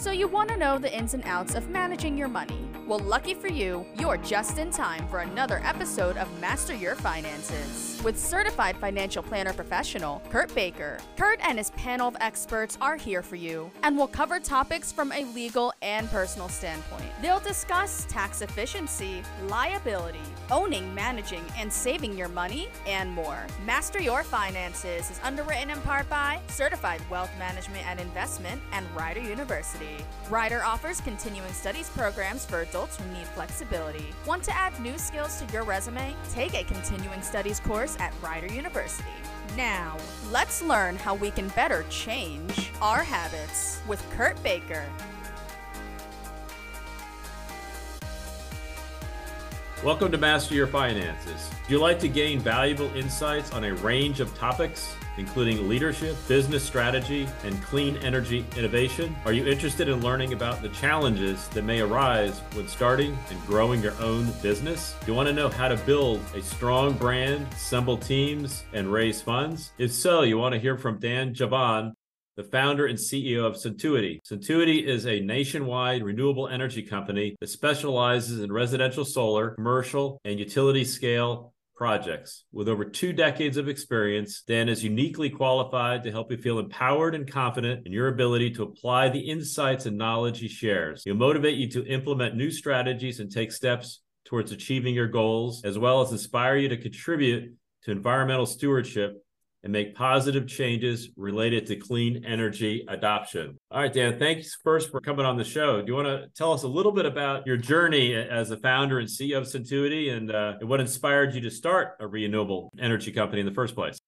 So, you want to know the ins and outs of managing your money? Well, lucky for you, you're just in time for another episode of Master Your Finances with certified financial planner professional Kurt Baker. Kurt and his panel of experts are here for you and will cover topics from a legal and personal standpoint. They'll discuss tax efficiency, liability, owning, managing, and saving your money, and more. Master Your Finances is underwritten in part by Certified Wealth Management and Investment and Rider University. Rider offers continuing studies programs for adults who need flexibility. Want to add new skills to your resume? Take a continuing studies course at Rider University. Now, let's learn how we can better change our habits with Kurt Baker. Welcome to Master Your Finances. Do you like to gain valuable insights on a range of topics, including leadership, business strategy, and clean energy innovation? Are you interested in learning about the challenges that may arise when starting and growing your own business? Do you want to know how to build a strong brand, assemble teams, and raise funds? If so, you want to hear from Dan Javan, the founder and CEO of Suntuity. Suntuity is a nationwide renewable energy company that specializes in residential solar, commercial, and utility scale projects. With over two decades of experience, Dan is uniquely qualified to help you feel empowered and confident in your ability to apply the insights and knowledge he shares. He'll motivate you to implement new strategies and take steps towards achieving your goals, as well as inspire you to contribute to environmental stewardship and make positive changes related to clean energy adoption. All right, Dan, thanks first for coming on the show. Do you want to tell us a little bit about your journey as the founder and CEO of Suntuity and, uh, what inspired you to start a renewable energy company in the first place?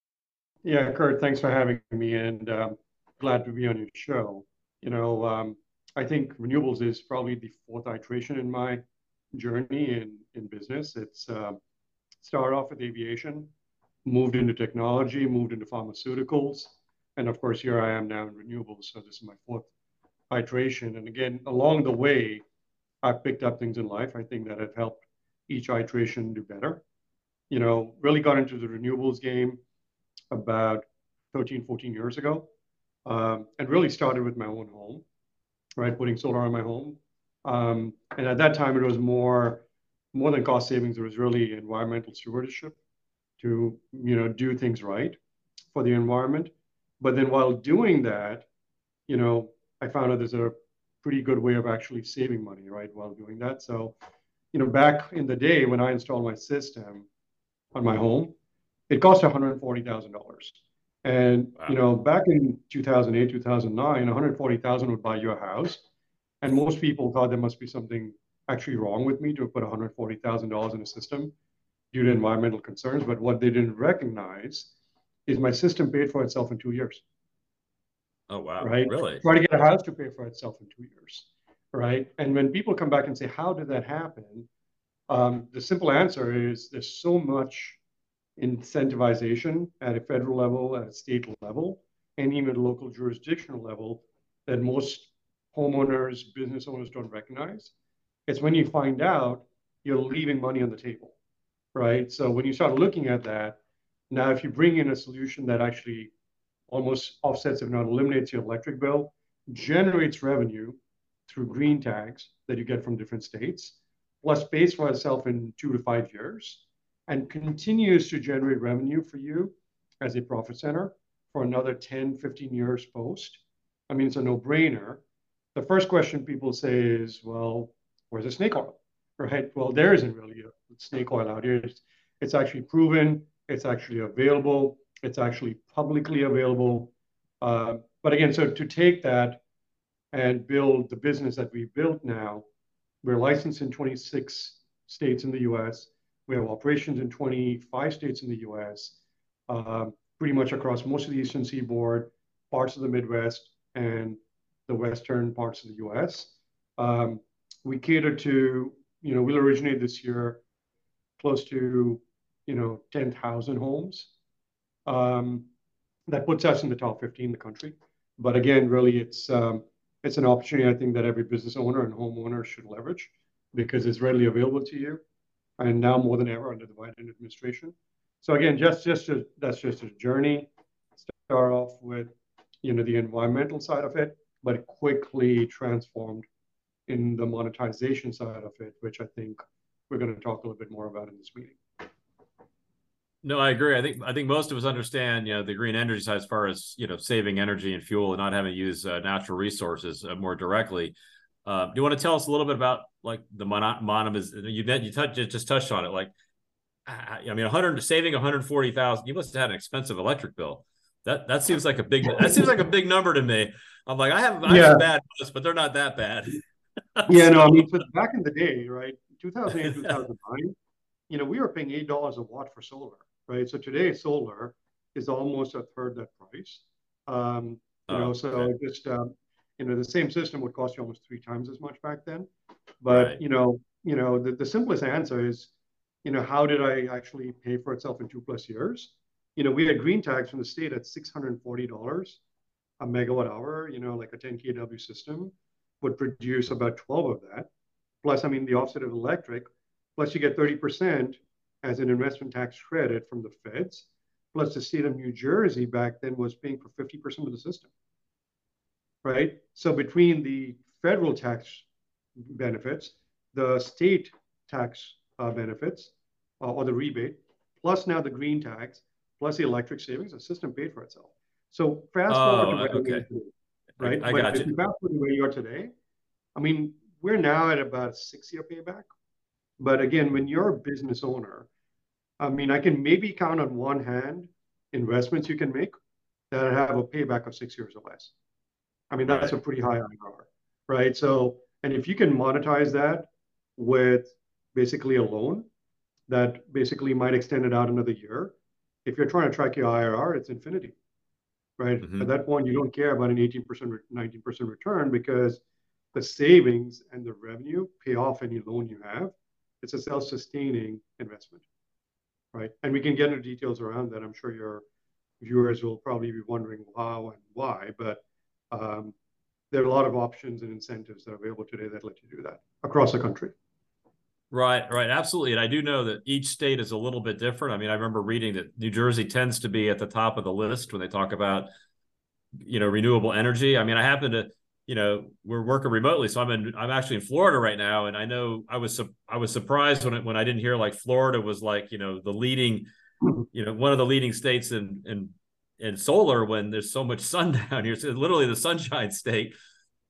Yeah, Kurt, thanks for having me and um, glad to be on your show. You know, um, I think renewables is probably the fourth iteration in my journey in, in business. It's uh, started off with aviation, moved into technology, moved into pharmaceuticals, and of course, here I am now in renewables. So this is my fourth iteration. And again, along the way, I've picked up things in life I think that have helped each iteration do better. You know, really got into the renewables game about 13, 14 years ago, um, and really started with my own home, right? Putting solar on my home. Um, and at that time, it was more more than cost savings. It was really environmental stewardship to you know do things right for the environment. But then while doing that, you know, I found out there's a pretty good way of actually saving money, right, while doing that. So, you know, back in the day when I installed my system on my home, it cost $140,000. And wow. you know, back in 2008, 2009, 140,000 would buy you a house, and most people thought there must be something actually wrong with me to put $140,000 in a system due to environmental concerns. But what they didn't recognize is my system paid for itself in two years. Oh wow! Right? Really? Try to get a house to pay for itself in two years, right? And when people come back and say, "How did that happen?" Um, the simple answer is there's so much incentivization at a federal level, at a state level, and even local jurisdictional level that most homeowners, business owners don't recognize. It's when you find out you're leaving money on the table right? So when you start looking at that, now if you bring in a solution that actually almost offsets, if not eliminates your electric bill, generates revenue through green tags that you get from different states, plus pays for itself in two to five years, and continues to generate revenue for you as a profit center for another 10, 15 years post. I mean, it's a no-brainer. The first question people say is, well, where's the snake oil? right? Well, there isn't really a snake oil out here. It's, it's actually proven, it's actually available, it's actually publicly available. Uh, but again, so to take that and build the business that we've built now, we're licensed in 26 states in the US. We have operations in 25 states in the US, uh, pretty much across most of the Eastern Seaboard, parts of the Midwest, and the Western parts of the US. Um, we cater to you know, we'll originate this year close to, you know, 10,000 homes. Um, that puts us in the top 15 in the country. But again, really, it's um, it's an opportunity I think that every business owner and homeowner should leverage because it's readily available to you, and now more than ever under the Biden administration. So again, just just that's just a journey. Start off with, you know, the environmental side of it, but quickly transformed in the monetization side of it, which I think we're going to talk a little bit more about in this meeting. No, I agree. I think I think most of us understand, you know, the green energy side as far as you know saving energy and fuel and not having to use uh, natural resources uh, more directly. Uh, do you want to tell us a little bit about like the monom is you you touch, just touched on it like I mean 100 saving 140,000 you must have had an expensive electric bill. That that seems like a big that seems like a big number to me. I'm like I have I yeah. have bad but they're not that bad. yeah, no, I mean back in the day, right? 2008 2009, you know, we were paying $8 a watt for solar right? So today solar is almost a third that price. Um, you oh, know, so okay. just um, you know, the same system would cost you almost three times as much back then. But right. you know, you know, the, the simplest answer is, you know, how did I actually pay for itself in two plus years? You know, we had green tags from the state at six hundred and forty dollars a megawatt hour. You know, like a 10 kW system would produce about 12 of that. Plus, I mean, the offset of electric. Plus, you get 30 percent as an investment tax credit from the feds. Plus, the state of New Jersey back then was paying for 50% of the system. Right? So, between the federal tax benefits, the state tax uh, benefits, uh, or the rebate, plus now the green tags, plus the electric savings, the system paid for itself. So, fast forward oh, to where okay. today, right? I, I got you. If you fast forward to where you are today, I mean, we're now at about six year payback but again, when you're a business owner, I mean, I can maybe count on one hand investments you can make that have a payback of six years or less. I mean, that's a pretty high IRR, right? So, and if you can monetize that with basically a loan that basically might extend it out another year, if you're trying to track your IRR, it's infinity, right? Mm-hmm. At that point, you don't care about an 18%, 19% return because the savings and the revenue pay off any loan you have it's a self-sustaining investment, right? And we can get into details around that. I'm sure your viewers will probably be wondering how and why, but um, there are a lot of options and incentives that are available today that let you do that across the country. Right, right, absolutely. And I do know that each state is a little bit different. I mean, I remember reading that New Jersey tends to be at the top of the list when they talk about, you know, renewable energy. I mean, I happen to you know we're working remotely so i'm in i'm actually in florida right now and i know i was i was surprised when when i didn't hear like florida was like you know the leading you know one of the leading states in in in solar when there's so much sun down here it's literally the sunshine state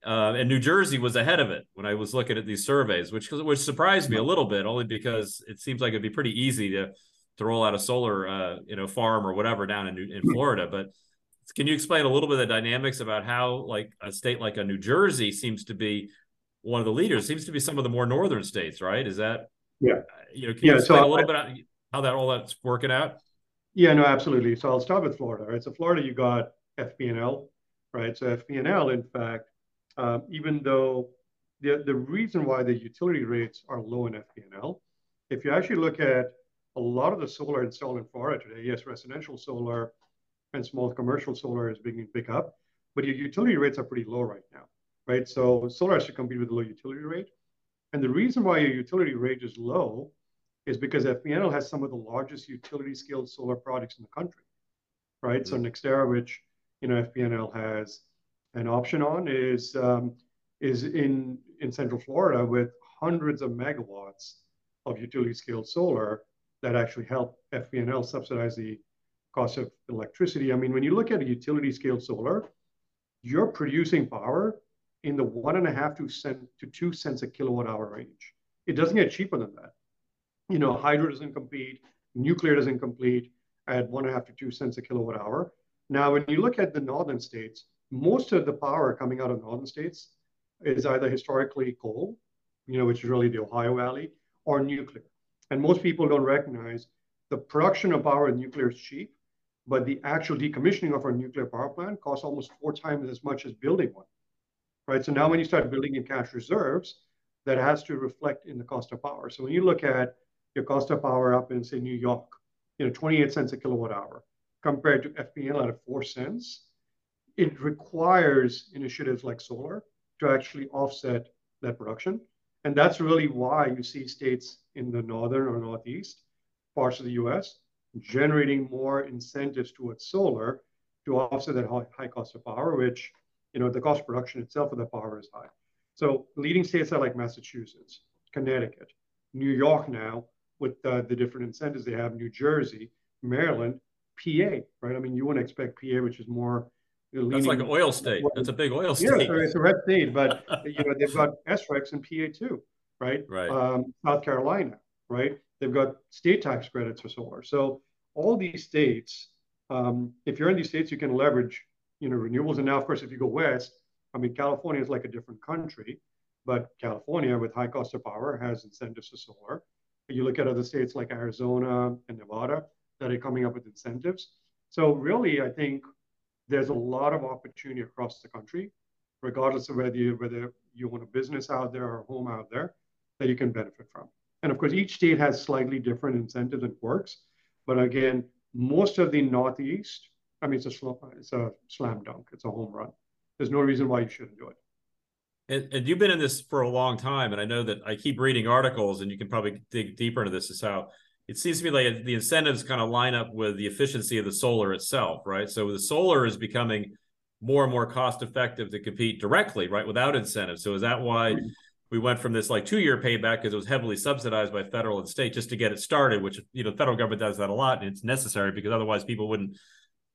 uh, and New Jersey was ahead of it when I was looking at these surveys, which which surprised me a little bit, only because it seems like it'd be pretty easy to to roll out a solar uh, you know farm or whatever down in in Florida. But can you explain a little bit of the dynamics about how like a state like a New Jersey seems to be one of the leaders? Seems to be some of the more northern states, right? Is that yeah? You know, can you yeah, explain so a little I, bit how that all that's working out? Yeah, no, absolutely. So I'll start with Florida. Right, so Florida, you got FP&L, right? So FP&L, in fact, um, even though the the reason why the utility rates are low in FP&L, if you actually look at a lot of the solar installed in Florida today, yes, residential solar and small commercial solar is beginning to pick up, but your utility rates are pretty low right now, right? So solar has to compete with a low utility rate. And the reason why your utility rate is low is because FP&L has some of the largest utility scale solar projects in the country, right? Mm-hmm. So NextEra, which you know FP&L has an option on, is um, is in in Central Florida with hundreds of megawatts of utility scale solar that actually help FP&L subsidize the cost of electricity. I mean, when you look at a utility scale solar, you're producing power in the one and a half to cent to two cents a kilowatt hour range. It doesn't get cheaper than that. You know, hydro doesn't compete, nuclear doesn't compete at one and a half to two cents a kilowatt hour. Now, when you look at the northern states, most of the power coming out of northern states is either historically coal, you know, which is really the Ohio Valley, or nuclear. And most people don't recognize the production of power in nuclear is cheap, but the actual decommissioning of our nuclear power plant costs almost four times as much as building one, right? So now when you start building in cash reserves, that has to reflect in the cost of power. So when you look at your cost of power up in, say, New York, you know, 28 cents a kilowatt hour compared to FP&L at four cents, it requires initiatives like solar to actually offset that production. And that's really why you see states in the northern or northeast parts of the US generating more incentives towards solar to offset that high cost of power, which you know, the cost of production itself of the power is high. So leading states are like Massachusetts, Connecticut, New York now with the different incentives they have, New Jersey, Maryland, PA, right? I mean, you wouldn't expect PA, which is more. You know, That's like an oil state. That's a big oil state. Yeah, it's a red state, but you know they've got SRECs in PA too, right? Right. Um, South Carolina, right? They've got state tax credits for solar. So all these states, um, if you're in these states, you can leverage, you know, renewables. And now, of course, if you go west, I mean, California is like a different country, but California, with high cost of power, has incentives for solar. You look at other states like Arizona and Nevada that are coming up with incentives. So really, I think there's a lot of opportunity across the country, regardless of whether you whether you want a business out there or a home out there, that you can benefit from. And of course, each state has slightly different incentives and quirks. But again, most of the Northeast, I mean, it's a, sl- it's a slam dunk. It's a home run. There's no reason why you shouldn't do it. And, and, you've been in this for a long time, and I know that I keep reading articles, and you can probably dig deeper into this. Is how it seems to me like the incentives kind of line up with the efficiency of the solar itself, right? So the solar is becoming more and more cost effective to compete directly, right, without incentives. So is that why we went from this like two year payback because it was heavily subsidized by federal and state just to get it started, which you know the federal government does that a lot, and it's necessary because otherwise people wouldn't.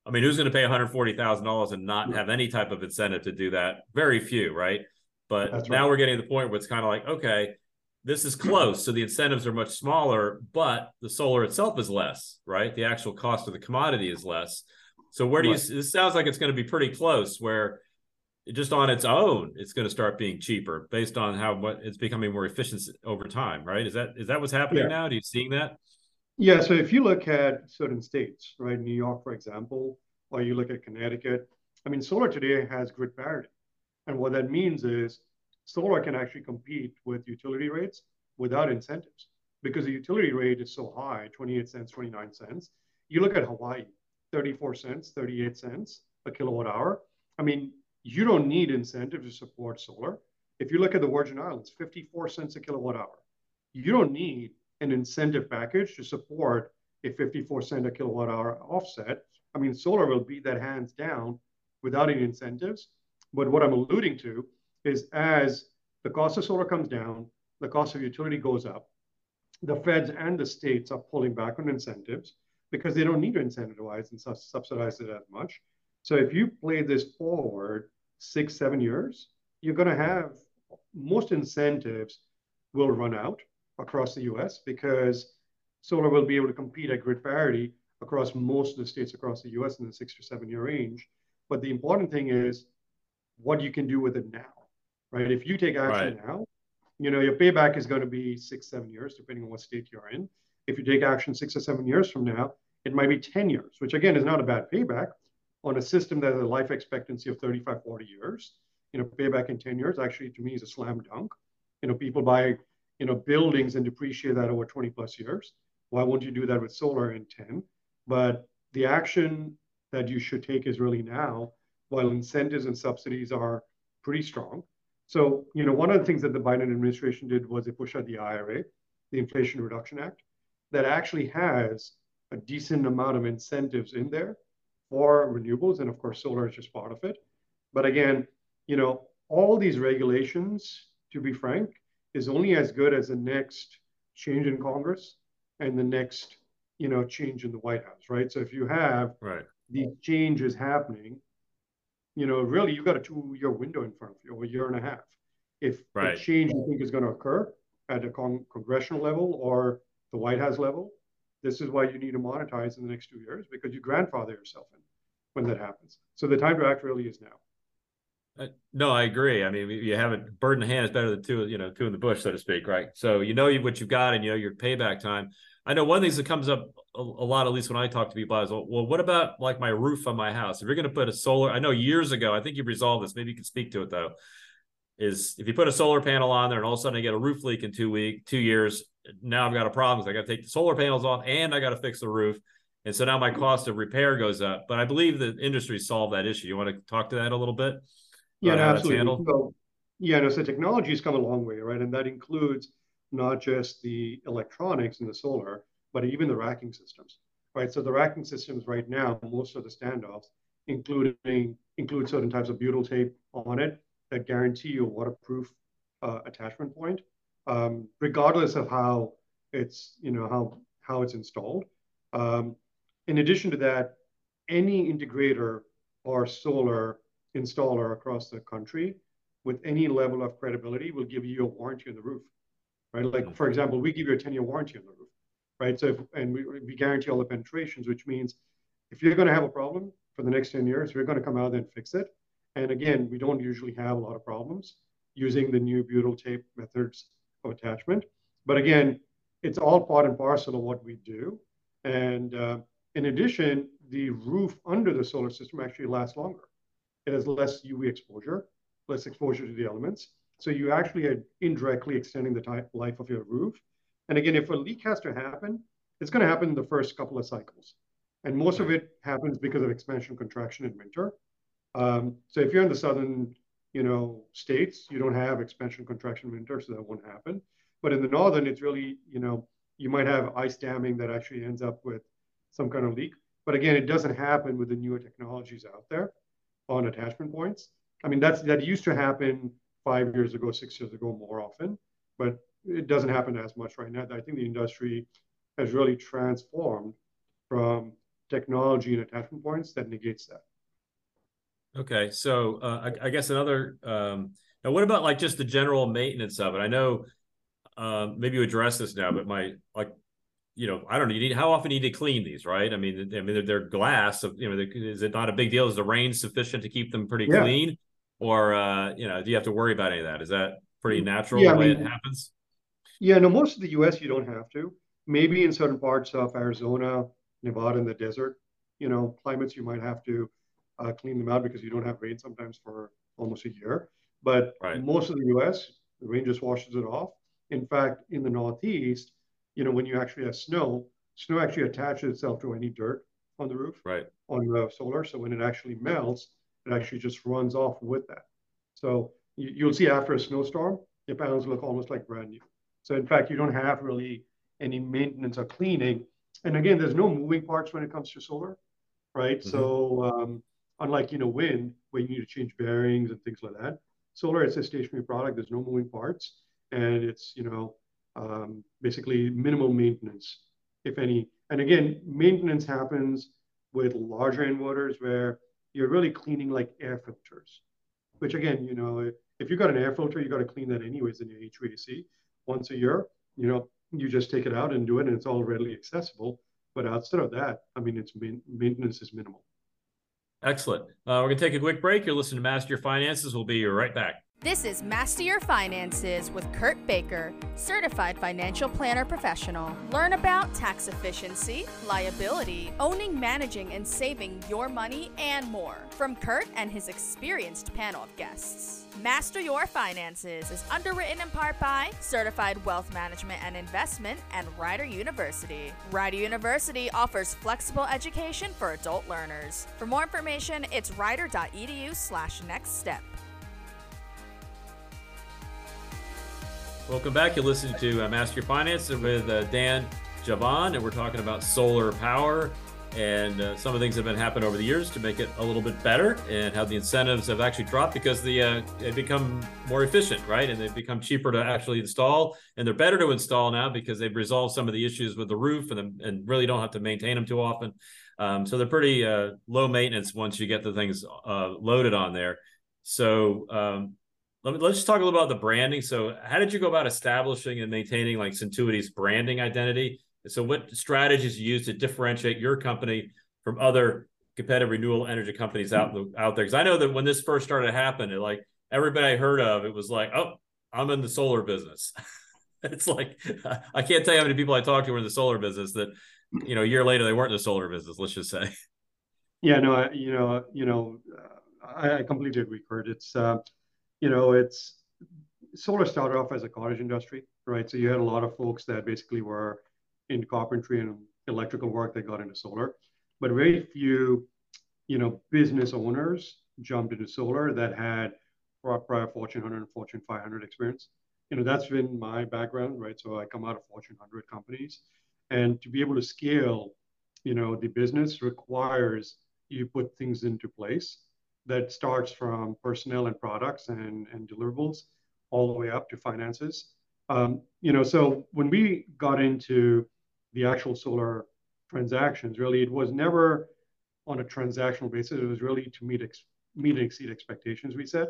I mean, who's going to pay one hundred forty thousand dollars and not have any type of incentive to do that? Very few, right? But That's now right. we're getting to the point where it's kind of like, okay, this is close, so the incentives are much smaller, but the solar itself is less, right? The actual cost of the commodity is less. So where do right. you? This sounds like it's going to be pretty close. Where just on its own, it's going to start being cheaper based on how what it's becoming more efficient over time, right? Is that is that what's happening yeah. now? Do you seeing that? Yeah. So if you look at certain states, right, New York, for example, or you look at Connecticut, I mean, solar today has grid parity, and what that means is solar can actually compete with utility rates without incentives because the utility rate is so high, 28 cents, 29 cents. You look at Hawaii, 34 cents, 38 cents a kilowatt hour. I mean, you don't need incentive to support solar. If you look at the Virgin Islands, 54 cents a kilowatt hour. You don't need an incentive package to support a 54 cent a kilowatt hour offset. I mean, solar will beat that hands down without any incentives. But what I'm alluding to is as the cost of solar comes down, the cost of utility goes up, the feds and the states are pulling back on incentives because they don't need to incentivize and subsidize it as much. So if you play this forward six, seven years, you're going to have most incentives will run out across the US because solar will be able to compete at grid parity across most of the states across the US in the six to seven year range. But the important thing is what you can do with it now, right? If you take action right. now, you know, your payback is going to be six, seven years, depending on what state you're in. If you take action six or seven years from now, it might be 10 years, which again is not a bad payback, on a system that has a life expectancy of 35, 40 years. You know, payback in 10 years actually to me is a slam dunk. You know, people buy, you know, buildings and depreciate that over 20 plus years. Why won't you do that with solar in 10? But the action that you should take is really now, while incentives and subsidies are pretty strong. So, you know, one of the things that the Biden administration did was they pushed out the IRA, the Inflation Reduction Act, that actually has a decent amount of incentives in there for renewables, and of course, solar is just part of it. But again, you know, all these regulations, to be frank, is only as good as the next change in Congress and the next, you know, change in the White House, right? So if you have right. these changes happening, you know, really you've got a two-year window in front of you, or a year and a half. If right. the change you think is going to occur at the con- congressional level or the White House level, this is why you need to monetize in the next two years because you grandfather yourself in when that happens. So the time to act really is now. Uh, no, I agree. I mean, you have it bird in hand is better than two, you know, two in the bush, so to speak, right? So you know what you've got, and you know your payback time. I know one of the things that comes up a, lot, at least when I talk to people, is well, well, what about like my roof on my house? If you're going to put a solar, I know years ago, I think you've resolved this. Maybe you can speak to it though. Is if you put a solar panel on there and all of a sudden I get a roof leak in two week, two years, now I've got a problem. I got to take the solar panels off and I got to fix the roof. And so now my cost of repair goes up. But I believe the industry solved that issue. You want to talk to that a little bit? Yeah, no, absolutely. So, yeah, no, so technology has come a long way, right? And that includes not just the electronics and the solar, but even the racking systems, right? So the racking systems right now, most of the standoffs including include certain types of butyl tape on it that guarantee a waterproof uh, attachment point, um, regardless of how it's you know how how it's installed. Um, in addition to that, any integrator or solar installer across the country with any level of credibility will give you a warranty on the roof, right? Like, for example, we give you a 10 year warranty on the roof, right? So, if, and we, we guarantee all the penetrations, which means if you're going to have a problem for the next 10 years, we're going to come out and fix it. And again, we don't usually have a lot of problems using the new butyl tape methods of attachment. But again, it's all part and parcel of what we do. And uh, in addition, the roof under the solar system actually lasts longer. It has less UV exposure, less exposure to the elements. So you actually are indirectly extending the life of your roof. And again, if a leak has to happen, it's going to happen in the first couple of cycles. And most of it happens because of expansion contraction in winter. Um, so if you're in the southern, you know, states, you don't have expansion contraction winter, so that won't happen. But in the northern, it's really, you know, you might have ice damming that actually ends up with some kind of leak. But again, it doesn't happen with the newer technologies out there on attachment points. I mean, that's that used to happen five years ago, six years ago more often, but it doesn't happen as much right now. I think the industry has really transformed from technology and attachment points that negates that. Okay, so uh, I, I, guess another. Um, now, what about like just the general maintenance of it? I know um, maybe you address this now, but my like, you know, I don't know. You need how often you need to clean these, right? I mean, I mean they're, they're glass. So, you know, is it not a big deal? Is the rain sufficient to keep them pretty yeah. clean, or uh, you know, do you have to worry about any of that? Is that pretty mm, natural yeah, the way I mean, it happens? Yeah, no. Most of the U.S. you don't have to. Maybe in certain parts of Arizona, Nevada, in the desert, you know, climates you might have to uh, clean them out because you don't have rain sometimes for almost a year. But right. most of the U.S., the rain just washes it off. In fact, in the Northeast, you know, when you actually have snow, snow actually attaches itself to any dirt on the roof, right, on the solar. So when it actually melts, it actually just runs off with that. So you, will see after a snowstorm, the panels look almost like brand new. So in fact, you don't have really any maintenance or cleaning. And again, there's no moving parts when it comes to solar, right? Mm-hmm. So um, unlike you know wind where you need to change bearings and things like that. Solar it's a stationary product. There's no moving parts. And it's you know um, basically minimal maintenance if any. And again maintenance happens with larger inverters where you're really cleaning like air filters which again you know if you've got an air filter you got to clean that anyways in your hvac once a year you know you just take it out and do it and it's all readily accessible. But outside of that i mean it's maintenance is minimal Excellent. Uh, we're going to take a quick break. You're listening to Master Your Finances. We'll be right back. This is Master Your Finances with Kurt Baker, certified financial planner professional. Learn about tax efficiency, liability, owning, managing, and saving your money, and more from Kurt and his experienced panel of guests. Master Your Finances is underwritten in part by Certified Wealth Management and Investment and Rider University. Rider University offers flexible education for adult learners. For more information, it's rider.edu slash next step. Welcome back. You're listening to uh, Master Your Finance with uh, Dan Javan, and we're talking about solar power and uh, some of the things that have been happening over the years to make it a little bit better and how the incentives have actually dropped because the uh, they become more efficient, right? And they've become cheaper to actually install, and they're better to install now because they've resolved some of the issues with the roof and and really don't have to maintain them too often. Um, so they're pretty uh, low maintenance once you get the things uh, loaded on there. So um, let me, let's just talk a little about the branding. So, how did you go about establishing and maintaining like Suntuity's branding identity? So, what strategies you use to differentiate your company from other competitive renewable energy companies out out there? Because I know that when this first started to happen, it like everybody I heard of, it was like, oh, I'm in the solar business. it's like I can't tell you how many people I talked to were in the solar business that you know a year later they weren't in the solar business. Let's just say. Yeah, no, you know, you know, uh, I, I completely agree, Kurt. It's uh, you know, it's solar started off as a cottage industry, right? So you had a lot of folks that basically were in carpentry and electrical work that got into solar, but very few, you know, business owners jumped into solar that had prior Fortune 100 and Fortune 500 experience. You know, that's been my background, right? So I come out of Fortune 100 companies, and to be able to scale, you know, the business requires you put things into place that starts from personnel and products and, and deliverables all the way up to finances. Um, you know, so when we got into the actual solar transactions, really, it was never on a transactional basis. It was really to meet ex- meet and exceed expectations we set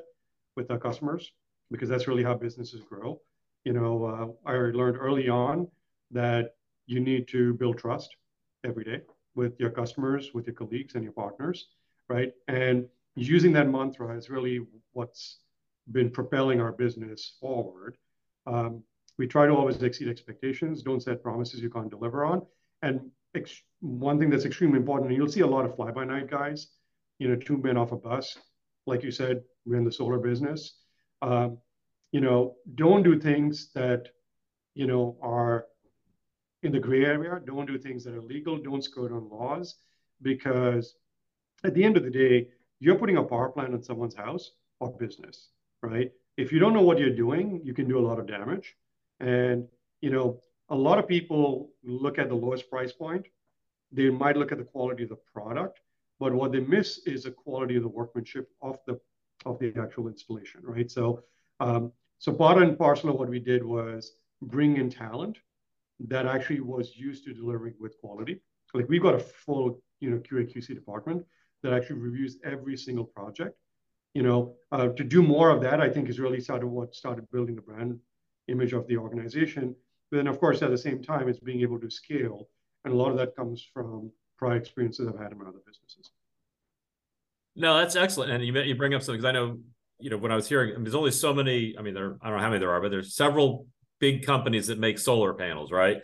with our customers, because that's really how businesses grow. You know, uh, I learned early on that you need to build trust every day with your customers, with your colleagues, and your partners, right? And using that mantra is really what's been propelling our business forward. Um, we try to always exceed expectations. Don't set promises you can't deliver on. And ex- one thing that's extremely important, and you'll see a lot of fly-by-night guys, you know, two men off a bus. Like you said, we're in the solar business. Um, you know, don't do things that, you know, are in the gray area. Don't do things that are legal. Don't skirt on laws, because at the end of the day, you're putting a power plant on someone's house or business, right? If you don't know what you're doing, you can do a lot of damage. And you know, a lot of people look at the lowest price point. They might look at the quality of the product, but what they miss is the quality of the workmanship of the of the actual installation, right? So, um, so part and parcel of what we did was bring in talent that actually was used to delivering with quality. Like we've got a full, you know, QA QC department that actually reviews every single project. You know, uh, to do more of that, I think is really sort of what started building the brand image of the organization. But then, of course, at the same time, it's being able to scale, and a lot of that comes from prior experiences I've had in my other businesses. No, that's excellent, and you you bring up something because I know you know when I was hearing, I mean, there's only so many. I mean, there I don't know how many there are, but there's several big companies that make solar panels, right?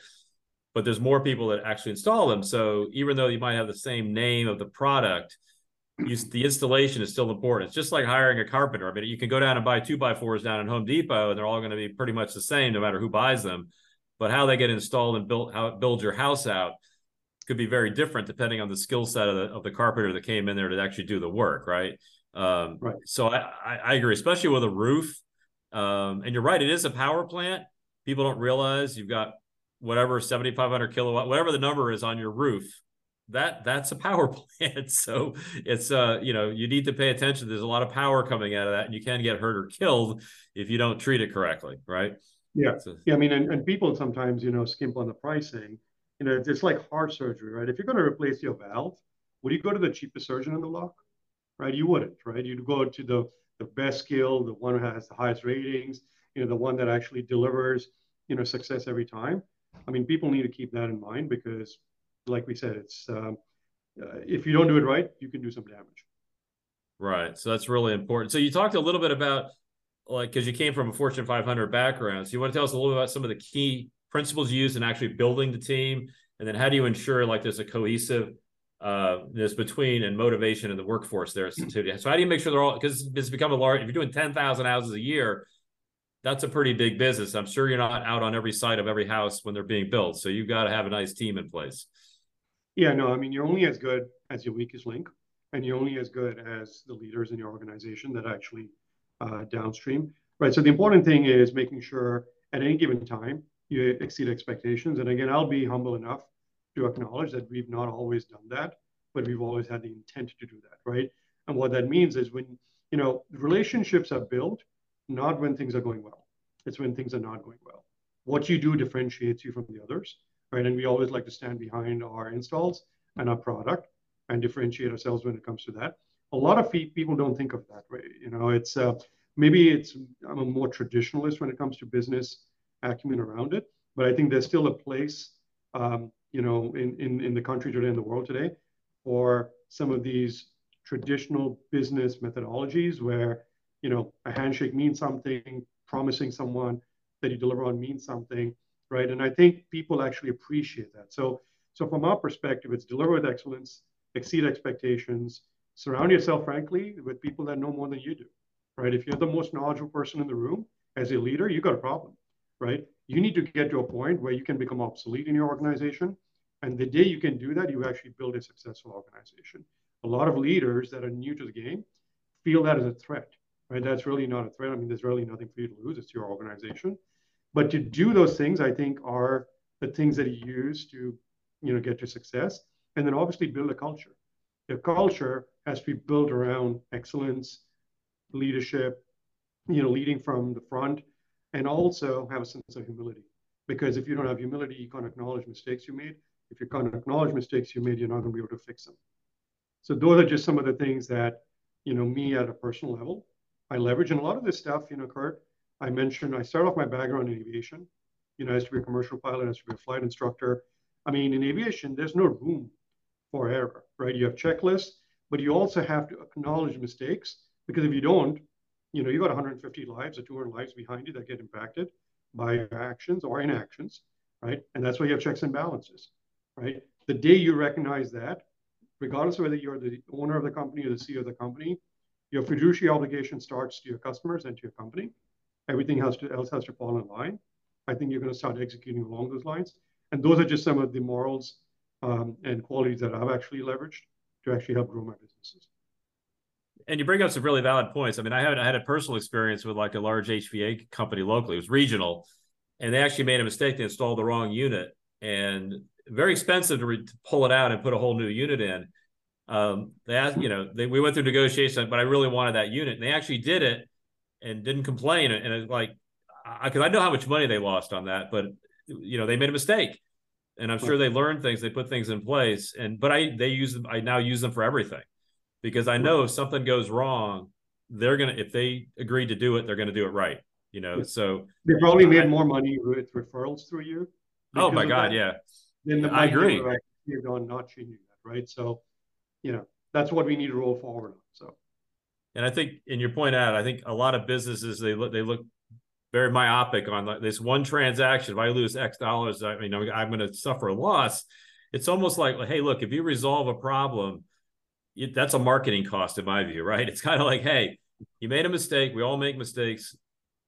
But there's more people that actually install them. So even though you might have the same name of the product, you, the installation is still important. It's just like hiring a carpenter. I mean, you can go down and buy two by fours down at Home Depot, and they're all going to be pretty much the same, no matter who buys them. But how they get installed and built, how it builds your house out, could be very different depending on the skill set of the, of the carpenter that came in there to actually do the work, right? Um, right. So I, I, I, agree, especially with a roof. Um, and you're right, it is a power plant. People don't realize you've got whatever 7,500 kilowatt, whatever the number is on your roof that that's a power plant. So it's uh you know you need to pay attention. There's a lot of power coming out of that, and you can get hurt or killed if you don't treat it correctly, right? Yeah, so, yeah. I mean, and, and people sometimes you know skimp on the pricing. You know, it's like heart surgery, right? If you're going to replace your valve, would you go to the cheapest surgeon in the block? Right? You wouldn't, right? You'd go to the the best skill, the one who has the highest ratings, you know, the one that actually delivers, you know, success every time. I mean, people need to keep that in mind because like we said, it's um, uh, if you don't do it right, you can do some damage. Right. So that's really important. So you talked a little bit about like because you came from a Fortune 500 background. So you want to tell us a little bit about some of the key principles you use in actually building the team, and then how do you ensure like there's a cohesive uh between and motivation in the workforce there. So how do you make sure they're all because it's become a large. If you're doing 10,000 houses a year, that's a pretty big business. I'm sure you're not out on every side of every house when they're being built. So you've got to have a nice team in place. Yeah, no, I mean, you're only as good as your weakest link, and you're only as good as the leaders in your organization that actually uh, downstream, right? So the important thing is making sure at any given time you exceed expectations. And again, I'll be humble enough to acknowledge that we've not always done that, but we've always had the intent to do that, right? And what that means is when you know relationships are built, not when things are going well. It's when things are not going well. What you do differentiates you from the others right? And we always like to stand behind our installs and our product and differentiate ourselves when it comes to that. A lot of people don't think of that way. You know, it's uh, maybe it's I'm a more traditionalist when it comes to business acumen around it, but I think there's still a place, um, you know, in, in in the country today, in the world today, for some of these traditional business methodologies where you know a handshake means something, promising someone that you deliver on means something, right? And I think people actually appreciate that. So, so from our perspective, it's deliver with excellence, exceed expectations, surround yourself, frankly, with people that know more than you do, right? If you're the most knowledgeable person in the room as a leader, you've got a problem, right? You need to get to a point where you can become obsolete in your organization. And the day you can do that, you actually build a successful organization. A lot of leaders that are new to the game feel that as a threat, right? That's really not a threat. I mean, there's really nothing for you to lose. It's your organization. But to do those things, I think, are the things that you use to, you know, get to success, and then obviously build a culture. Your culture has to be built around excellence, leadership, you know, leading from the front, and also have a sense of humility. Because if you don't have humility, you can't acknowledge mistakes you made. If you can't acknowledge mistakes you made, you're not going to be able to fix them. So those are just some of the things that, you know, me at a personal level, I leverage. And a lot of this stuff, you know, Kurt, I mentioned, I started off my background in aviation. You know, I used to be a commercial pilot, I used to be a flight instructor. I mean, in aviation, there's no room for error, right? You have checklists, but you also have to acknowledge mistakes because if you don't, you know, you've got 150 lives or 200 lives behind you that get impacted by your actions or inactions, right? And that's why you have checks and balances, right? The day you recognize that, regardless of whether you're the owner of the company or the CEO of the company, your fiduciary obligation starts to your customers and to your company. Everything has to, else has to fall in line. I think you're going to start executing along those lines. And those are just some of the morals um, and qualities that I've actually leveraged to actually help grow my businesses. And you bring up some really valid points. I mean, I had I had a personal experience with like a large HVA company locally. It was regional, and they actually made a mistake. They installed the wrong unit, and very expensive to, re- to pull it out and put a whole new unit in. Um, they asked, you know, they, we went through negotiations, but I really wanted that unit, and they actually did it and didn't complain. And it's like, I because I, I know how much money they lost on that, but you know, they made a mistake and I'm sure they learned things, they put things in place. And but I they use them, I now use them for everything because I know if something goes wrong, they're gonna if they agreed to do it, they're gonna do it right. You know, so they probably made I, more money with referrals through you. Oh my God, that. yeah. Then the I agree. You're going not changing that, right? So, you know, that's what we need to roll forward on. So, and I think, in your point out, I think a lot of businesses they look they look very myopic on this one transaction. If I lose X dollars, I mean, I'm going to suffer a loss. It's almost like, hey, look, if you resolve a problem, it, that's a marketing cost in my view, right? It's kind of like, hey, you made a mistake. We all make mistakes,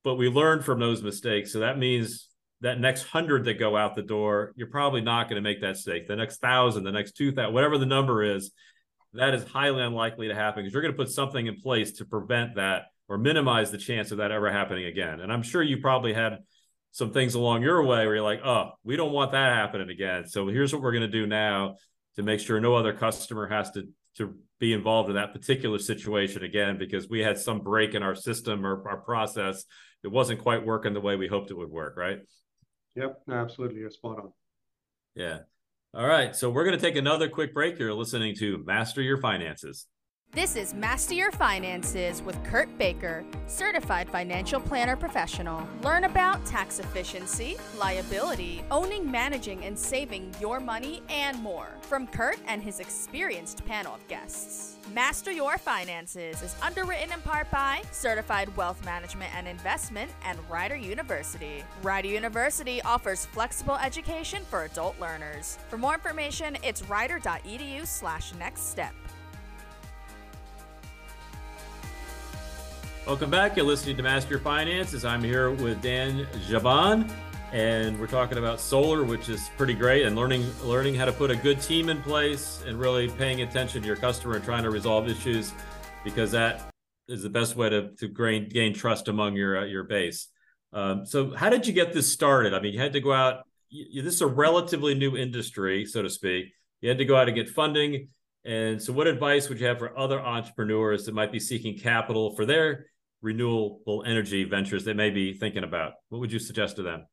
but we learn from those mistakes. So that means that next hundred that go out the door, you're probably not going to make that mistake. The next thousand, the next two thousand, whatever the number is, that is highly unlikely to happen because you're going to put something in place to prevent that or minimize the chance of that ever happening again. And I'm sure you probably had some things along your way where you're like, oh, we don't want that happening again. So here's what we're going to do now to make sure no other customer has to to be involved in that particular situation again because we had some break in our system or our process that wasn't quite working the way we hoped it would work, right? Yep, absolutely. You're spot on. Yeah. All right. So we're going to take another quick break. You're listening to Master Your Finances. This is Master Your Finances with Kurt Baker, certified financial planner professional. Learn about tax efficiency, liability, owning, managing, and saving your money, and more from Kurt and his experienced panel of guests. Master Your Finances is underwritten in part by Certified Wealth Management and Investment and Rider University. Rider University offers flexible education for adult learners. For more information, it's rider.edu slash next step. Welcome back. You're listening to Master Your Finances. I'm here with Dan Javan, and we're talking about solar, which is pretty great, and learning learning how to put a good team in place and really paying attention to your customer and trying to resolve issues, because that is the best way to to gain gain trust among your uh, your base. Um, so, how did you get this started? I mean, you had to go out. You, this is a relatively new industry, so to speak. You had to go out and get funding. And so, what advice would you have for other entrepreneurs that might be seeking capital for their renewable energy ventures they may be thinking about? What would you suggest to them?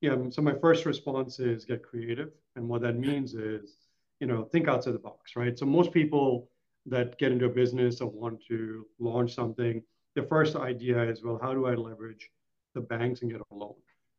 Yeah, so my first response is get creative. And what that means is, you know, think outside the box, right? So most people that get into a business or want to launch something, the first idea is, well, how do I leverage the banks and get a loan,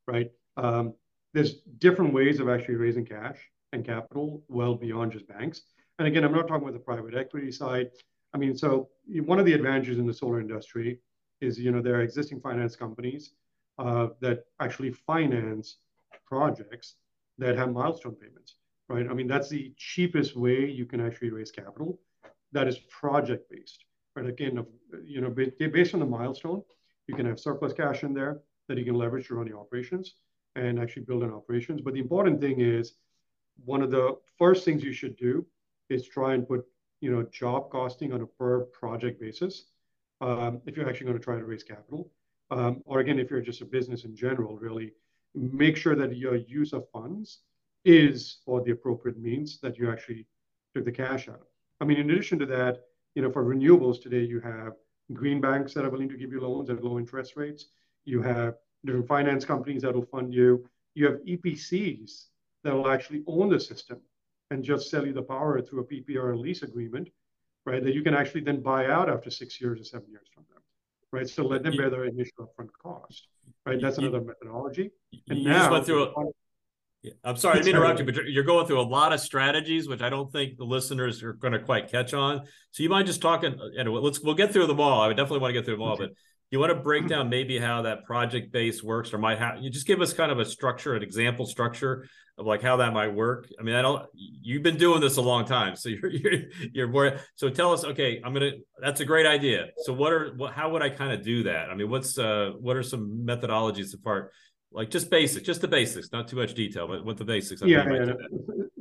right? Um, there's different ways of actually raising cash and capital well beyond just banks. And again, I'm not talking about the private equity side. I mean, so one of the advantages in the solar industry is you know there are existing finance companies uh, that actually finance projects that have milestone payments, right? I mean that's the cheapest way you can actually raise capital. That is project based, right? Again, you know, based on the milestone, you can have surplus cash in there that you can leverage to run your operations and actually build an operations. But the important thing is, one of the first things you should do is try and put you know job costing on a per project basis um, if you're actually going to try to raise capital. Um, or again, if you're just a business in general, really make sure that your use of funds is for the appropriate means that you actually took the cash out of. I mean, in addition to that, you know, for renewables today, you have green banks that are willing to give you loans at low interest rates. You have different finance companies that will fund you. You have EPCs that will actually own the system and just sell you the power through a PPR lease agreement, right? That you can actually then buy out after six years or seven years from them, right? So let them bear their initial upfront cost, right? That's another methodology. And you now, just went through a, yeah. I'm sorry to interrupt you, but you're going through a lot of strategies, which I don't think the listeners are going to quite catch on. So you mind just talking? Anyway, let's we'll get through them all. I would definitely want to get through them all, okay. but you want to break down maybe how that project base works, or might have you just give us kind of a structure, an example structure of like how that might work. I mean, I don't. You've been doing this a long time, so you're you're, you're more. So tell us, okay, I'm gonna. That's a great idea. So what are what? How would I kind of do that? I mean, what's uh what are some methodologies apart? like just basic just the basics, not too much detail, but what the basics. yeah, yeah.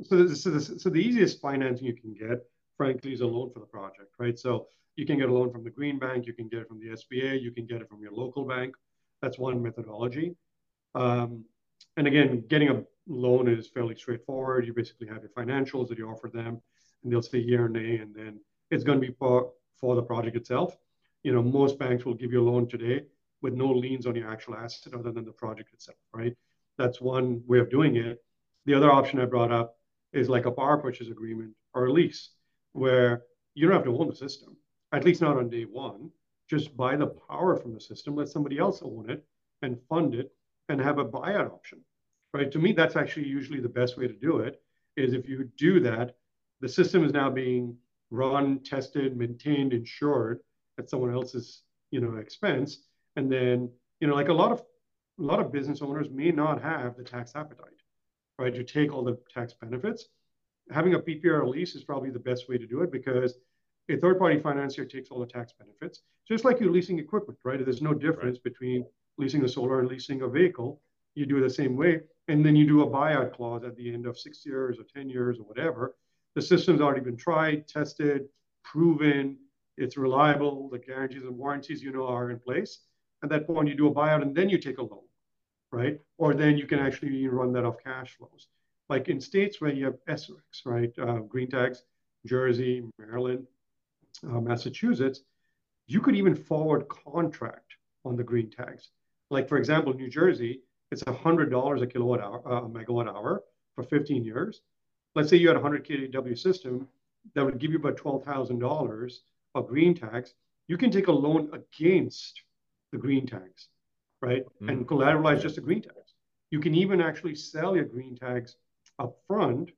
So, so, the, so the easiest financing you can get, frankly, is a loan for the project, right? So you can get a loan from the Green Bank, you can get it from the SBA, you can get it from your local bank. That's one methodology. Um, and again, getting a loan is fairly straightforward. You basically have your financials that you offer them, and they'll say yeah or nay, and then it's going to be for, for the project itself. You know, most banks will give you a loan today with no liens on your actual asset other than the project itself, right? That's one way of doing it. The other option I brought up is like a power purchase agreement or a lease, where you don't have to own the system, at least not on day one. Just buy the power from the system, let somebody else own it and fund it and have a buyout option, right? To me, that's actually usually the best way to do it is if you do that, the system is now being run, tested, maintained, insured at someone else's, you know, expense and then, you know, like a lot of a lot of business owners may not have the tax appetite, right, to take all the tax benefits. Having a PPA lease is probably the best way to do it because a third-party financier takes all the tax benefits, just like you're leasing equipment, right? There's no difference right. between leasing a solar and leasing a vehicle. You do it the same way, and then you do a buyout clause at the end of six years or ten years or whatever. The system's already been tried, tested, proven. It's reliable. The guarantees and warranties you know are in place at that point, you do a buyout and then you take a loan, right? Or then you can actually run that off cash flows. Like in states where you have SRECs, right? Uh, green tags, Jersey, Maryland, Massachusetts, you could even forward contract on the green tags. Like for example, New Jersey, it's $100 a kilowatt hour, uh, megawatt hour for 15 years. Let's say you had a 100 kW system that would give you about $12,000 of green tags. You can take a loan against the green tags, right? Mm-hmm. And collateralize just the green tags. You can even actually sell your green tags up front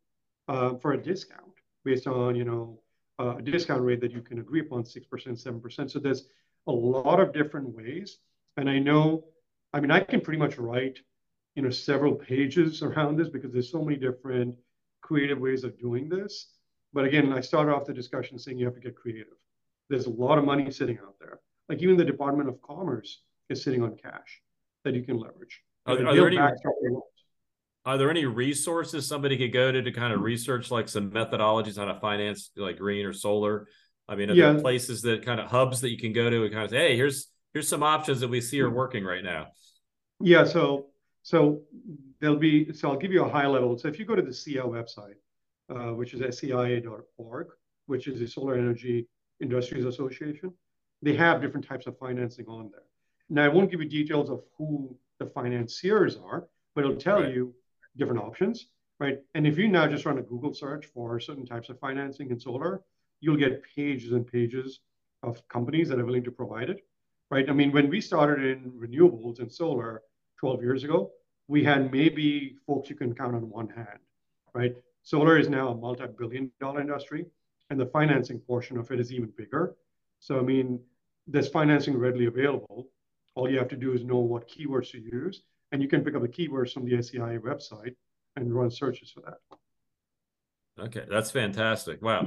uh, for a discount based on, you know, uh, a discount rate that you can agree upon, 6%, 7%. So there's a lot of different ways. And I know, I mean, I can pretty much write, you know, several pages around this because there's so many different creative ways of doing this. But again, I started off the discussion saying you have to get creative. There's a lot of money sitting out there. Like even the Department of Commerce is sitting on cash that you can leverage. Are, are there any, are there any resources somebody could go to to kind of research like some methodologies on a finance like green or solar? I mean, are yeah. there places that kind of hubs that you can go to and kind of say, hey, here's here's some options that we see are working right now. Yeah, so so there'll be so I'll give you a high level. So if you go to the SEIA website, uh, which is seia.org, which is the Solar Energy Industries Association, they have different types of financing on there. Now, I won't give you details of who the financiers are, but it'll tell right. you different options, right? And if you now just run a Google search for certain types of financing in solar, you'll get pages and pages of companies that are willing to provide it, right? I mean, when we started in renewables and solar 12 years ago, we had maybe folks you can count on one hand, right? Solar is now a multi-billion dollar industry, and the financing portion of it is even bigger. So, I mean, there's financing readily available. All you have to do is know what keywords to use, and you can pick up the keywords from the SEIA website and run searches for that. Okay, that's fantastic. Wow.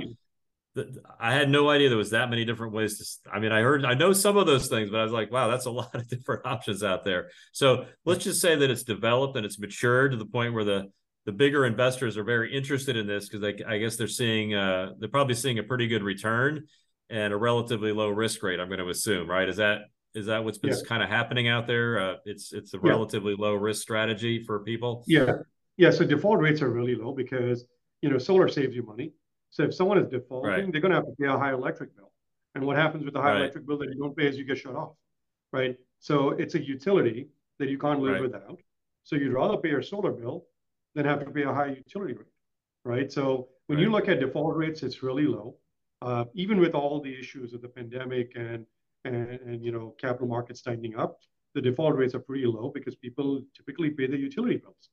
I had no idea there was that many different ways to. I mean, I heard, I know some of those things, but I was like, wow, that's a lot of different options out there. So let's just say that it's developed and it's matured to the point where the the bigger investors are very interested in this because I guess they're seeing, uh, they're probably seeing a pretty good return and a relatively low risk rate. I'm going to assume, right? Is that is that what's been yeah. kind of happening out there? Uh, it's it's a relatively yeah. low risk strategy for people. Yeah, yeah. So default rates are really low because you know solar saves you money. So if someone is defaulting, right. they're going to have to pay a high electric bill. And what happens with the high right. electric bill that you don't pay is you get shut off, right? So it's a utility that you can't live right. without. So you'd rather pay your solar bill than have to pay a high utility rate, right? So when you look at default rates, it's really low. Uh, even with all the issues of the pandemic and, and and you know capital markets tightening up, the default rates are pretty low because people typically pay their utility bills,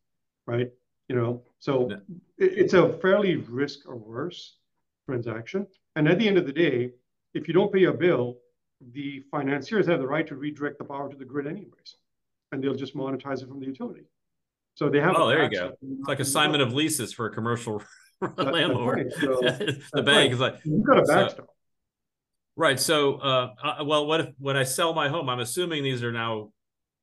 right? You know, so yeah. it, it's a fairly risk averse transaction. And at the end of the day, if you don't pay your bill, the financiers have the right to redirect the power to the grid anyways, and they'll just monetize it from the utility. So they have. Oh, there you go. It's like assignment of leases for a commercial landlord. So, the bank right. is like you've got a backstop. So, right. So, uh, uh, well, what if when I sell my home? I'm assuming these are now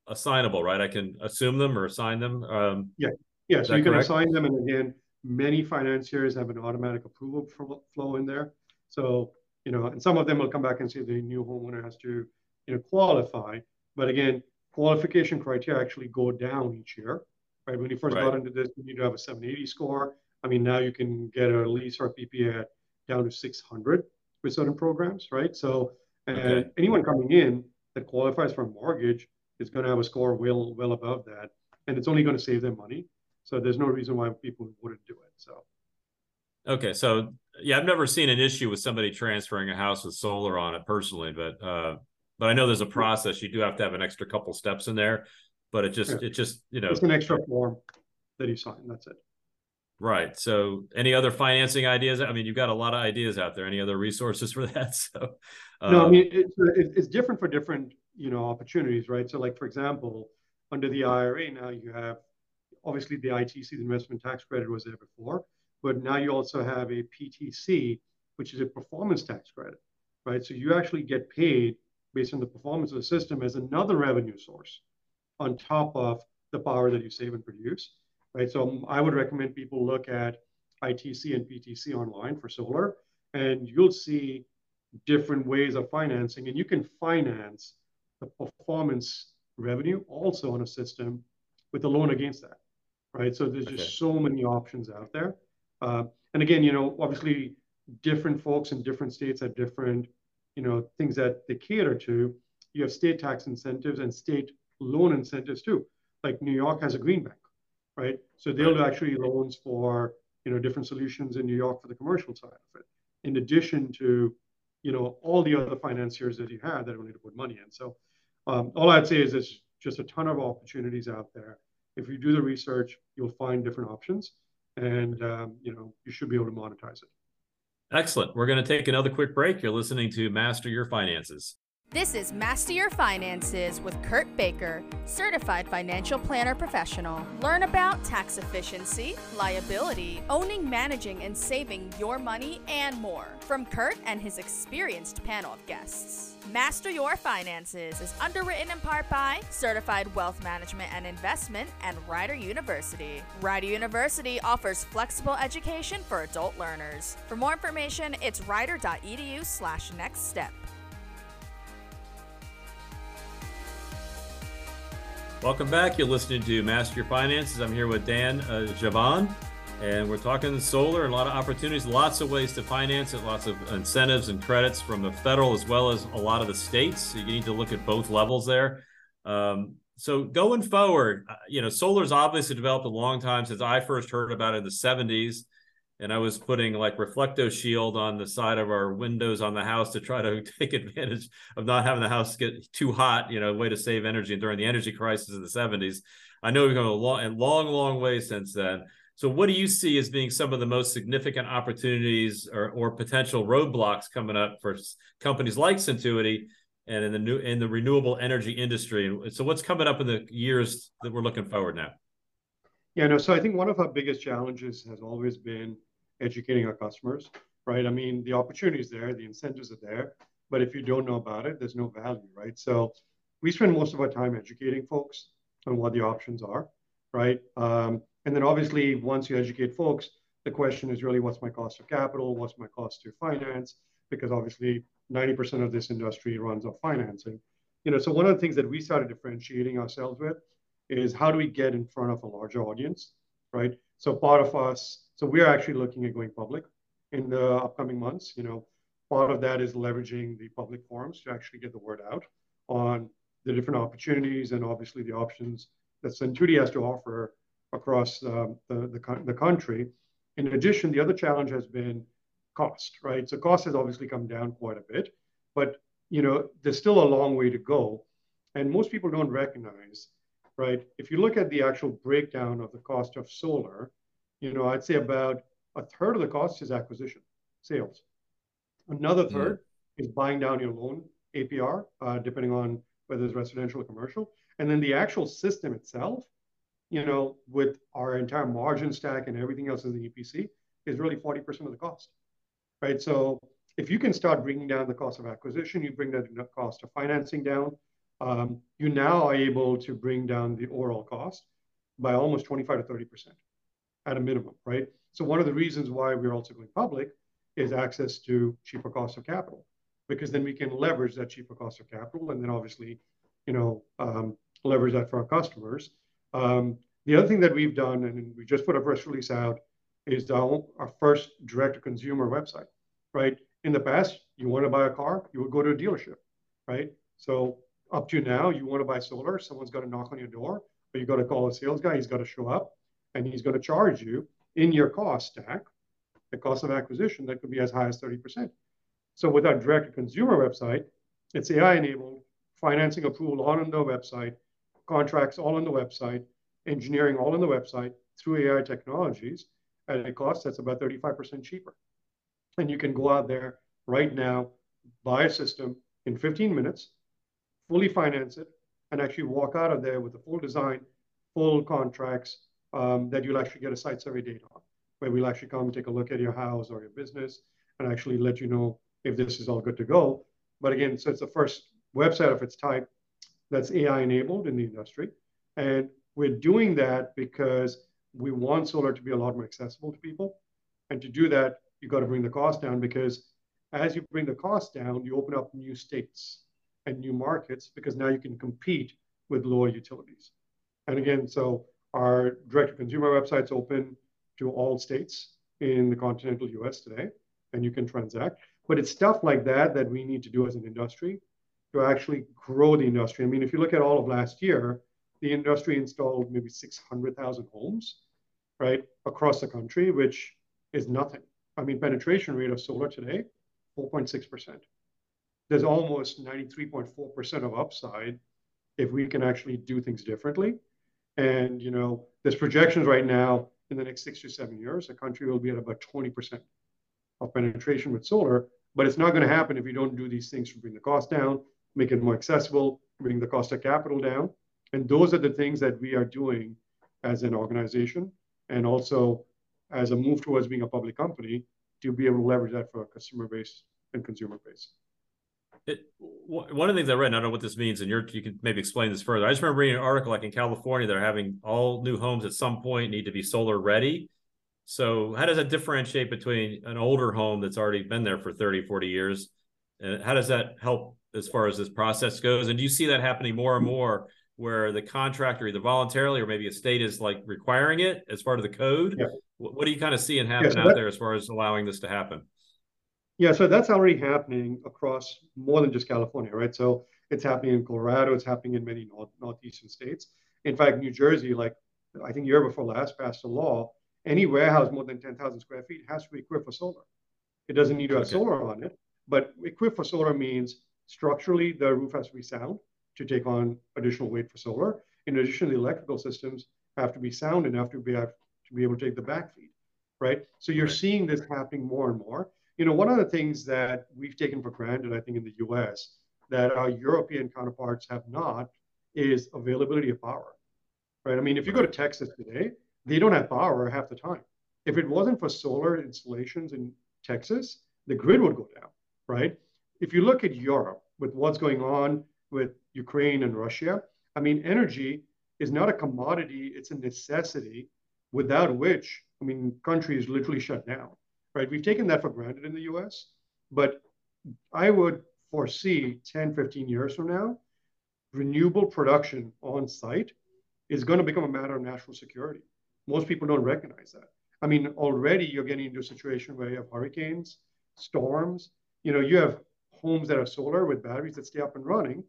assignable, right? I can assume them or assign them. Um, yeah. Yeah. So you can correct? assign them, and again, many financiers have an automatic approval flow in there. So you know, and some of them will come back and say the new homeowner has to you know qualify. But again, qualification criteria actually go down each year. Right. When you first right. got into this, you need to have a 780 score. I mean, now you can get a lease or PPA down to 600 with certain programs, right? So, and okay. anyone coming in that qualifies for a mortgage is going to have a score well well above that, and it's only going to save them money. So there's no reason why people wouldn't do it. So. Okay, so yeah, I've never seen an issue with somebody transferring a house with solar on it personally, but uh, but I know there's a process. You do have to have an extra couple steps in there, but it just yeah. it just you know it's an extra form that you sign. That's it. Right. So, any other financing ideas? I mean, you've got a lot of ideas out there. Any other resources for that? So, um, no, I mean, it's, it's different for different, you know, opportunities, right? So, like for example, under the IRA now you have obviously the ITC, the investment tax credit, was there before, but now you also have a PTC, which is a performance tax credit, right? So you actually get paid based on the performance of the system as another revenue source on top of the power that you save and produce right? So I would recommend people look at ITC and PTC online for solar, and you'll see different ways of financing, and you can finance the performance revenue also on a system with a loan against that, right? So there's just so many options out there. Uh, and again, you know, obviously different folks in different states have different, you know, things that they cater to. You have state tax incentives and state loan incentives too. Like New York has a green bank, right? So they'll do actually loans for you know different solutions in New York for the commercial side of it, in addition to you know all the other financiers that you have that will need to put money in. So um, all I'd say is there's just a ton of opportunities out there. If you do the research, you'll find different options, and um, you know you should be able to monetize it. Excellent. We're going to take another quick break. You're listening to Master Your Finances. This is Master Your Finances with Kurt Baker, certified financial planner professional. Learn about tax efficiency, liability, owning, managing, and saving your money, and more from Kurt and his experienced panel of guests. Master Your Finances is underwritten in part by Certified Wealth Management and Investment and Rider University. Rider University offers flexible education for adult learners. For more information, it's rider.edu slash next step. Welcome back. You're listening to Master Your Finances. I'm here with Dan uh, Javan, and we're talking solar and a lot of opportunities, lots of ways to finance it, lots of incentives and credits from the federal as well as a lot of the states. So you need to look at both levels there. Um, so going forward, uh, you know, solar's obviously developed a long time since I first heard about it in the 70s and I was putting like reflecto shield on the side of our windows on the house to try to take advantage of not having the house get too hot, you know, a way to save energy And during the energy crisis in the 70s. I know we've gone a long, a long, long way since then. So what do you see as being some of the most significant opportunities or, or potential roadblocks coming up for companies like Suntuity and in the new in the renewable energy industry? So what's coming up in the years that we're looking forward now? Yeah, no. So I think one of our biggest challenges has always been educating our customers, right? I mean, the opportunity is there, the incentives are there, but if you don't know about it, there's no value, right? So we spend most of our time educating folks on what the options are, right? Um, and then obviously, once you educate folks, the question is really what's my cost of capital? What's my cost to finance? Because obviously, 90% of this industry runs off financing. You know, so one of the things that we started differentiating ourselves with is how do we get in front of a larger audience, right? So part of us so we're actually looking at going public. in the upcoming months. You know, part of that is leveraging the public forums to actually get the word out on the different opportunities and obviously the options that Suntuity has to offer across um, the, the, the country. In addition, the other challenge has been cost, right? So cost has obviously come down quite a bit, but you know, there's still a long way to go. And most people don't recognize, right? If you look at the actual breakdown of the cost of solar, you know, I'd say about a third of the cost is acquisition, sales. Another third yeah. is buying down your loan APR, uh, depending on whether it's residential or commercial. And then the actual system itself, you know, with our entire margin stack and everything else in the EPC, is really 40% of the cost, right? So if you can start bringing down the cost of acquisition, you bring that cost of financing down, um, you now are able to bring down the overall cost by almost 25 to 30 percent at a minimum, right? So one of the reasons why we're also going public is access to cheaper cost of capital, because then we can leverage that cheaper cost of capital, and then obviously, you know, um, leverage that for our customers. Um, the other thing that we've done, and we just put a press release out, is our, our first direct-to-consumer website, right? In the past, you want to buy a car, you would go to a dealership, right? So up to now, you want to buy solar, someone's got to knock on your door, or you got to call a sales guy, he's got to show up, and he's going to charge you in your cost stack, the cost of acquisition that could be as high as 30%. So with our direct-to-consumer website, it's AI-enabled, financing approval all on the website, contracts all on the website, engineering all on the website through AI technologies at a cost that's about 35% cheaper. And you can go out there right now, buy a system in 15 minutes, fully finance it, and actually walk out of there with a full design, full contracts um, that you'll actually get a site survey date on, where we'll actually come take a look at your house or your business and actually let you know if this is all good to go. But again, so it's the first website of its type that's AI enabled in the industry. And we're doing that because we want solar to be a lot more accessible to people. And to do that, you've got to bring the cost down because as you bring the cost down, you open up new states and new markets because now you can compete with lower utilities. And again, so our direct to consumer website's open to all states in the continental US today, and you can transact. But it's stuff like that that we need to do as an industry to actually grow the industry. I mean, if you look at all of last year, the industry installed maybe 600,000 homes, right, across the country, which is nothing. I mean, penetration rate of solar today, 4.6%. There's almost 93.4% of upside if we can actually do things differently. And, you know, there's projections right now in the next six to seven years, the country will be at about 20% of penetration with solar, but it's not going to happen if you don't do these things to bring the cost down, make it more accessible, bring the cost of capital down. And those are the things that we are doing as an organization and also as a move towards being a public company to be able to leverage that for our customer base and consumer base. It, one of the things I read, and I don't know what this means, and you you can maybe explain this further. I just remember reading an article like in California, they're having all new homes at some point need to be solar ready. So how does that differentiate between an older home that's already been there for 30, 40 years? And how does that help as far as this process goes? And do you see that happening more and more where the contractor either voluntarily or maybe a state is like requiring it as part of the code? Yeah. What, what, do you kind of see and happen out that, there as far as allowing this to happen? Yeah, so that's already happening across more than just California, right? So it's happening in Colorado, it's happening in many north, northeastern states. In fact, New Jersey, like I think year before last, passed a law. Any warehouse more than 10,000 square feet has to be equipped for solar. It doesn't need to have okay. solar on it, but equipped for solar means structurally the roof has to be sound to take on additional weight for solar. In addition, the electrical systems have to be sound enough to be, to be able to take the back feed, right? So you're right. seeing this happening more and more you know, one of the things that we've taken for granted, I think, in the US that our European counterparts have not is availability of power, right? I mean, if you go to Texas today, they don't have power half the time. If it wasn't for solar installations in Texas, the grid would go down, right? If you look at Europe with what's going on with Ukraine and Russia, I mean, energy is not a commodity, it's a necessity without which, I mean, countries literally shut down right? We've taken that for granted in the US, but I would foresee 10, 15 years from now, renewable production on site is going to become a matter of national security. Most people don't recognize that. I mean, already you're getting into a situation where you have hurricanes, storms. You know, you have homes that are solar with batteries that stay up and running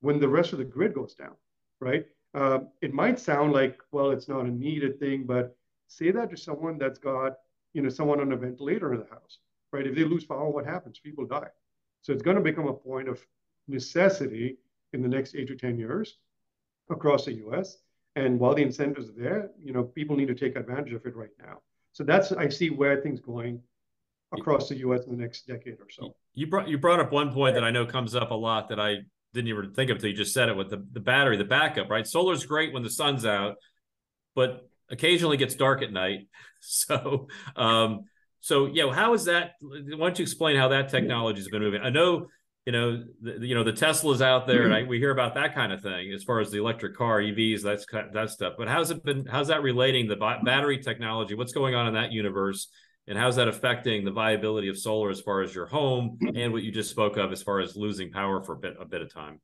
when the rest of the grid goes down, right? Uh, it might sound like, well, it's not a needed thing, but say that to someone that's got, you know, someone on a ventilator in the house, right? If they lose power, what happens? People die. So it's going to become a point of necessity in the next eight to 10 years across the US. And while the incentives are there, you know, people need to take advantage of it right now. So that's I see where things going across the U.S. in the next decade or so. You brought you brought up one point that I know comes up a lot that I didn't even think of until you just said it with the, the battery, the backup, right? Solar's great when the sun's out, but occasionally gets dark at night. So um, so yeah, how is that? Why don't you explain how that technology has been moving? I know you know the, you know the Tesla's out there, mm-hmm. and I, we hear about that kind of thing as far as the electric car, EVs, that's that stuff. But how's it been? How's that relating the battery technology? What's going on in that universe? and how's that affecting the viability of solar as far as your home and what you just spoke of as far as losing power for a bit a bit of time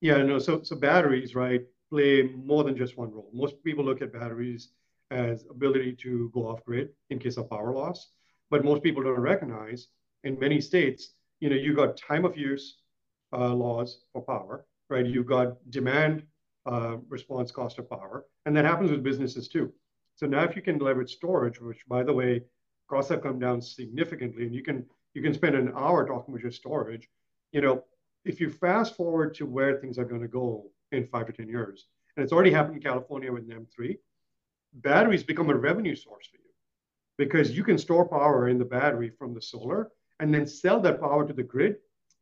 yeah no so so batteries right play more than just one role most people look at batteries as ability to go off grid in case of power loss but most people don't recognize in many states you know you got time of use uh, laws for power right you've got demand uh, response cost of power and that happens with businesses too so now if you can leverage storage which by the way costs have come down significantly, and you can you can spend an hour talking with your storage. You know, if you fast forward to where things are going to go in five to ten years, and it's already happened in California with NEM three, batteries become a revenue source for you because you can store power in the battery from the solar and then sell that power to the grid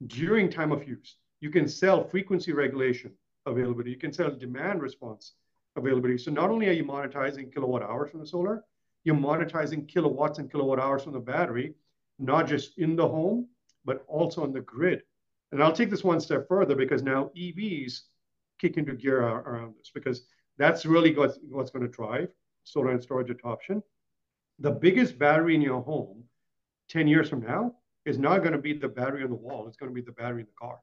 during time of use. You can sell frequency regulation availability. You can sell demand response availability. So not only are you monetizing kilowatt hours from the solar, you're monetizing kilowatts and kilowatt hours from the battery, not just in the home, but also on the grid. And I'll take this one step further because now EVs kick into gear around this because that's really what's, what's going to drive solar and storage adoption. The biggest battery in your home 10 years from now is not going to be the battery on the wall, it's going to be the battery in the car,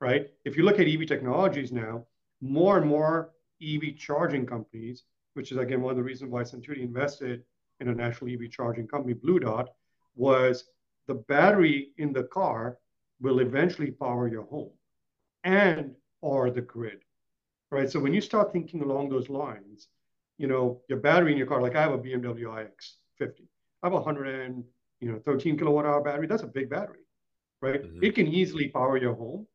right? If you look at EV technologies now, more and more EV charging companies which is again one of the reasons why Suntuity invested in a national EV charging company, Blue Dot, was the battery in the car will eventually power your home and or the grid, right? So when you start thinking along those lines, you know, your battery in your car, like I have a BMW iX50, I have a 100 and, you know, 13 kilowatt hour battery. That's a big battery, right? Mm-hmm. It can easily power your home.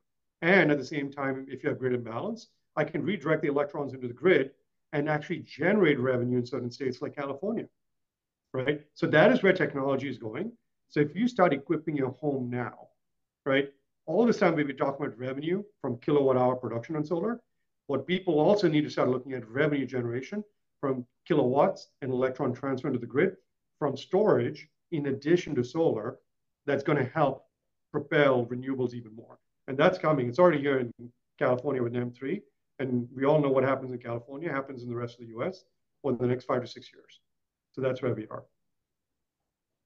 And at the same time, if you have grid imbalance, I can redirect the electrons into the grid and actually generate revenue in certain states like California, right? So that is where technology is going. So if you start equipping your home now, right, all this time we've been talking about revenue from kilowatt hour production on solar. What people also need to start looking at revenue generation from kilowatts and electron transfer into the grid from storage in addition to solar that's going to help propel renewables even more. And that's coming. It's already here in California with NEM3 and we all know what happens in California happens in the rest of the U.S. over the next five to six years. So that's where we are.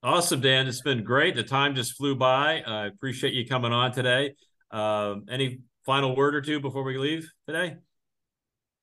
Awesome, Dan. It's been great. The time just flew by. I appreciate you coming on today. Um, any final word or two before we leave today?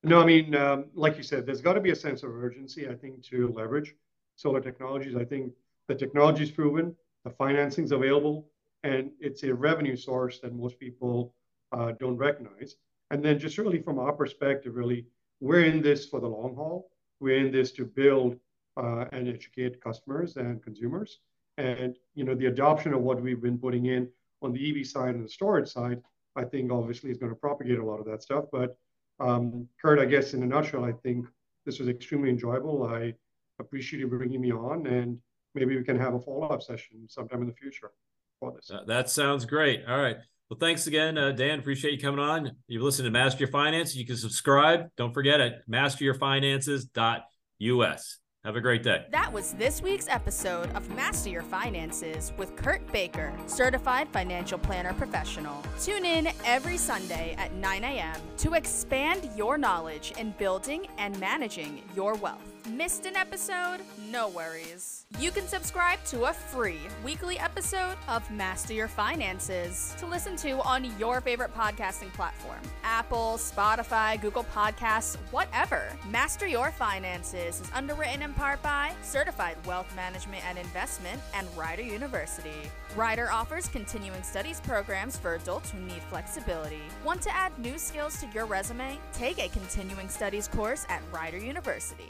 No, I mean, um, like you said, there's got to be a sense of urgency, I think, to leverage solar technologies. I think the technology is proven, the financing's available, and it's a revenue source that most people uh, don't recognize. And then just really from our perspective, really, we're in this for the long haul. We're in this to build uh, and educate customers and consumers. And you know, the adoption of what we've been putting in on the EV side and the storage side, I think obviously is going to propagate a lot of that stuff. But um, Kurt, I guess in a nutshell, I think this was extremely enjoyable. I appreciate you bringing me on, and maybe we can have a follow-up session sometime in the future for this. that sounds great. All right. Well, thanks again, uh, Dan. Appreciate you coming on. You've listened to Master Your Finances. You can subscribe. Don't forget it, masteryourfinances.us. Have a great day. That was this week's episode of Master Your Finances with Kurt Baker, certified financial planner professional. Tune in every Sunday at 9 a.m. to expand your knowledge in building and managing your wealth. Missed an episode? No worries. You can subscribe to a free weekly episode of Master Your Finances to listen to on your favorite podcasting platform Apple, Spotify, Google Podcasts, whatever. Master Your Finances is underwritten in part by Certified Wealth Management and Investment and Rider University. Rider offers continuing studies programs for adults who need flexibility. Want to add new skills to your resume? Take a continuing studies course at Rider University.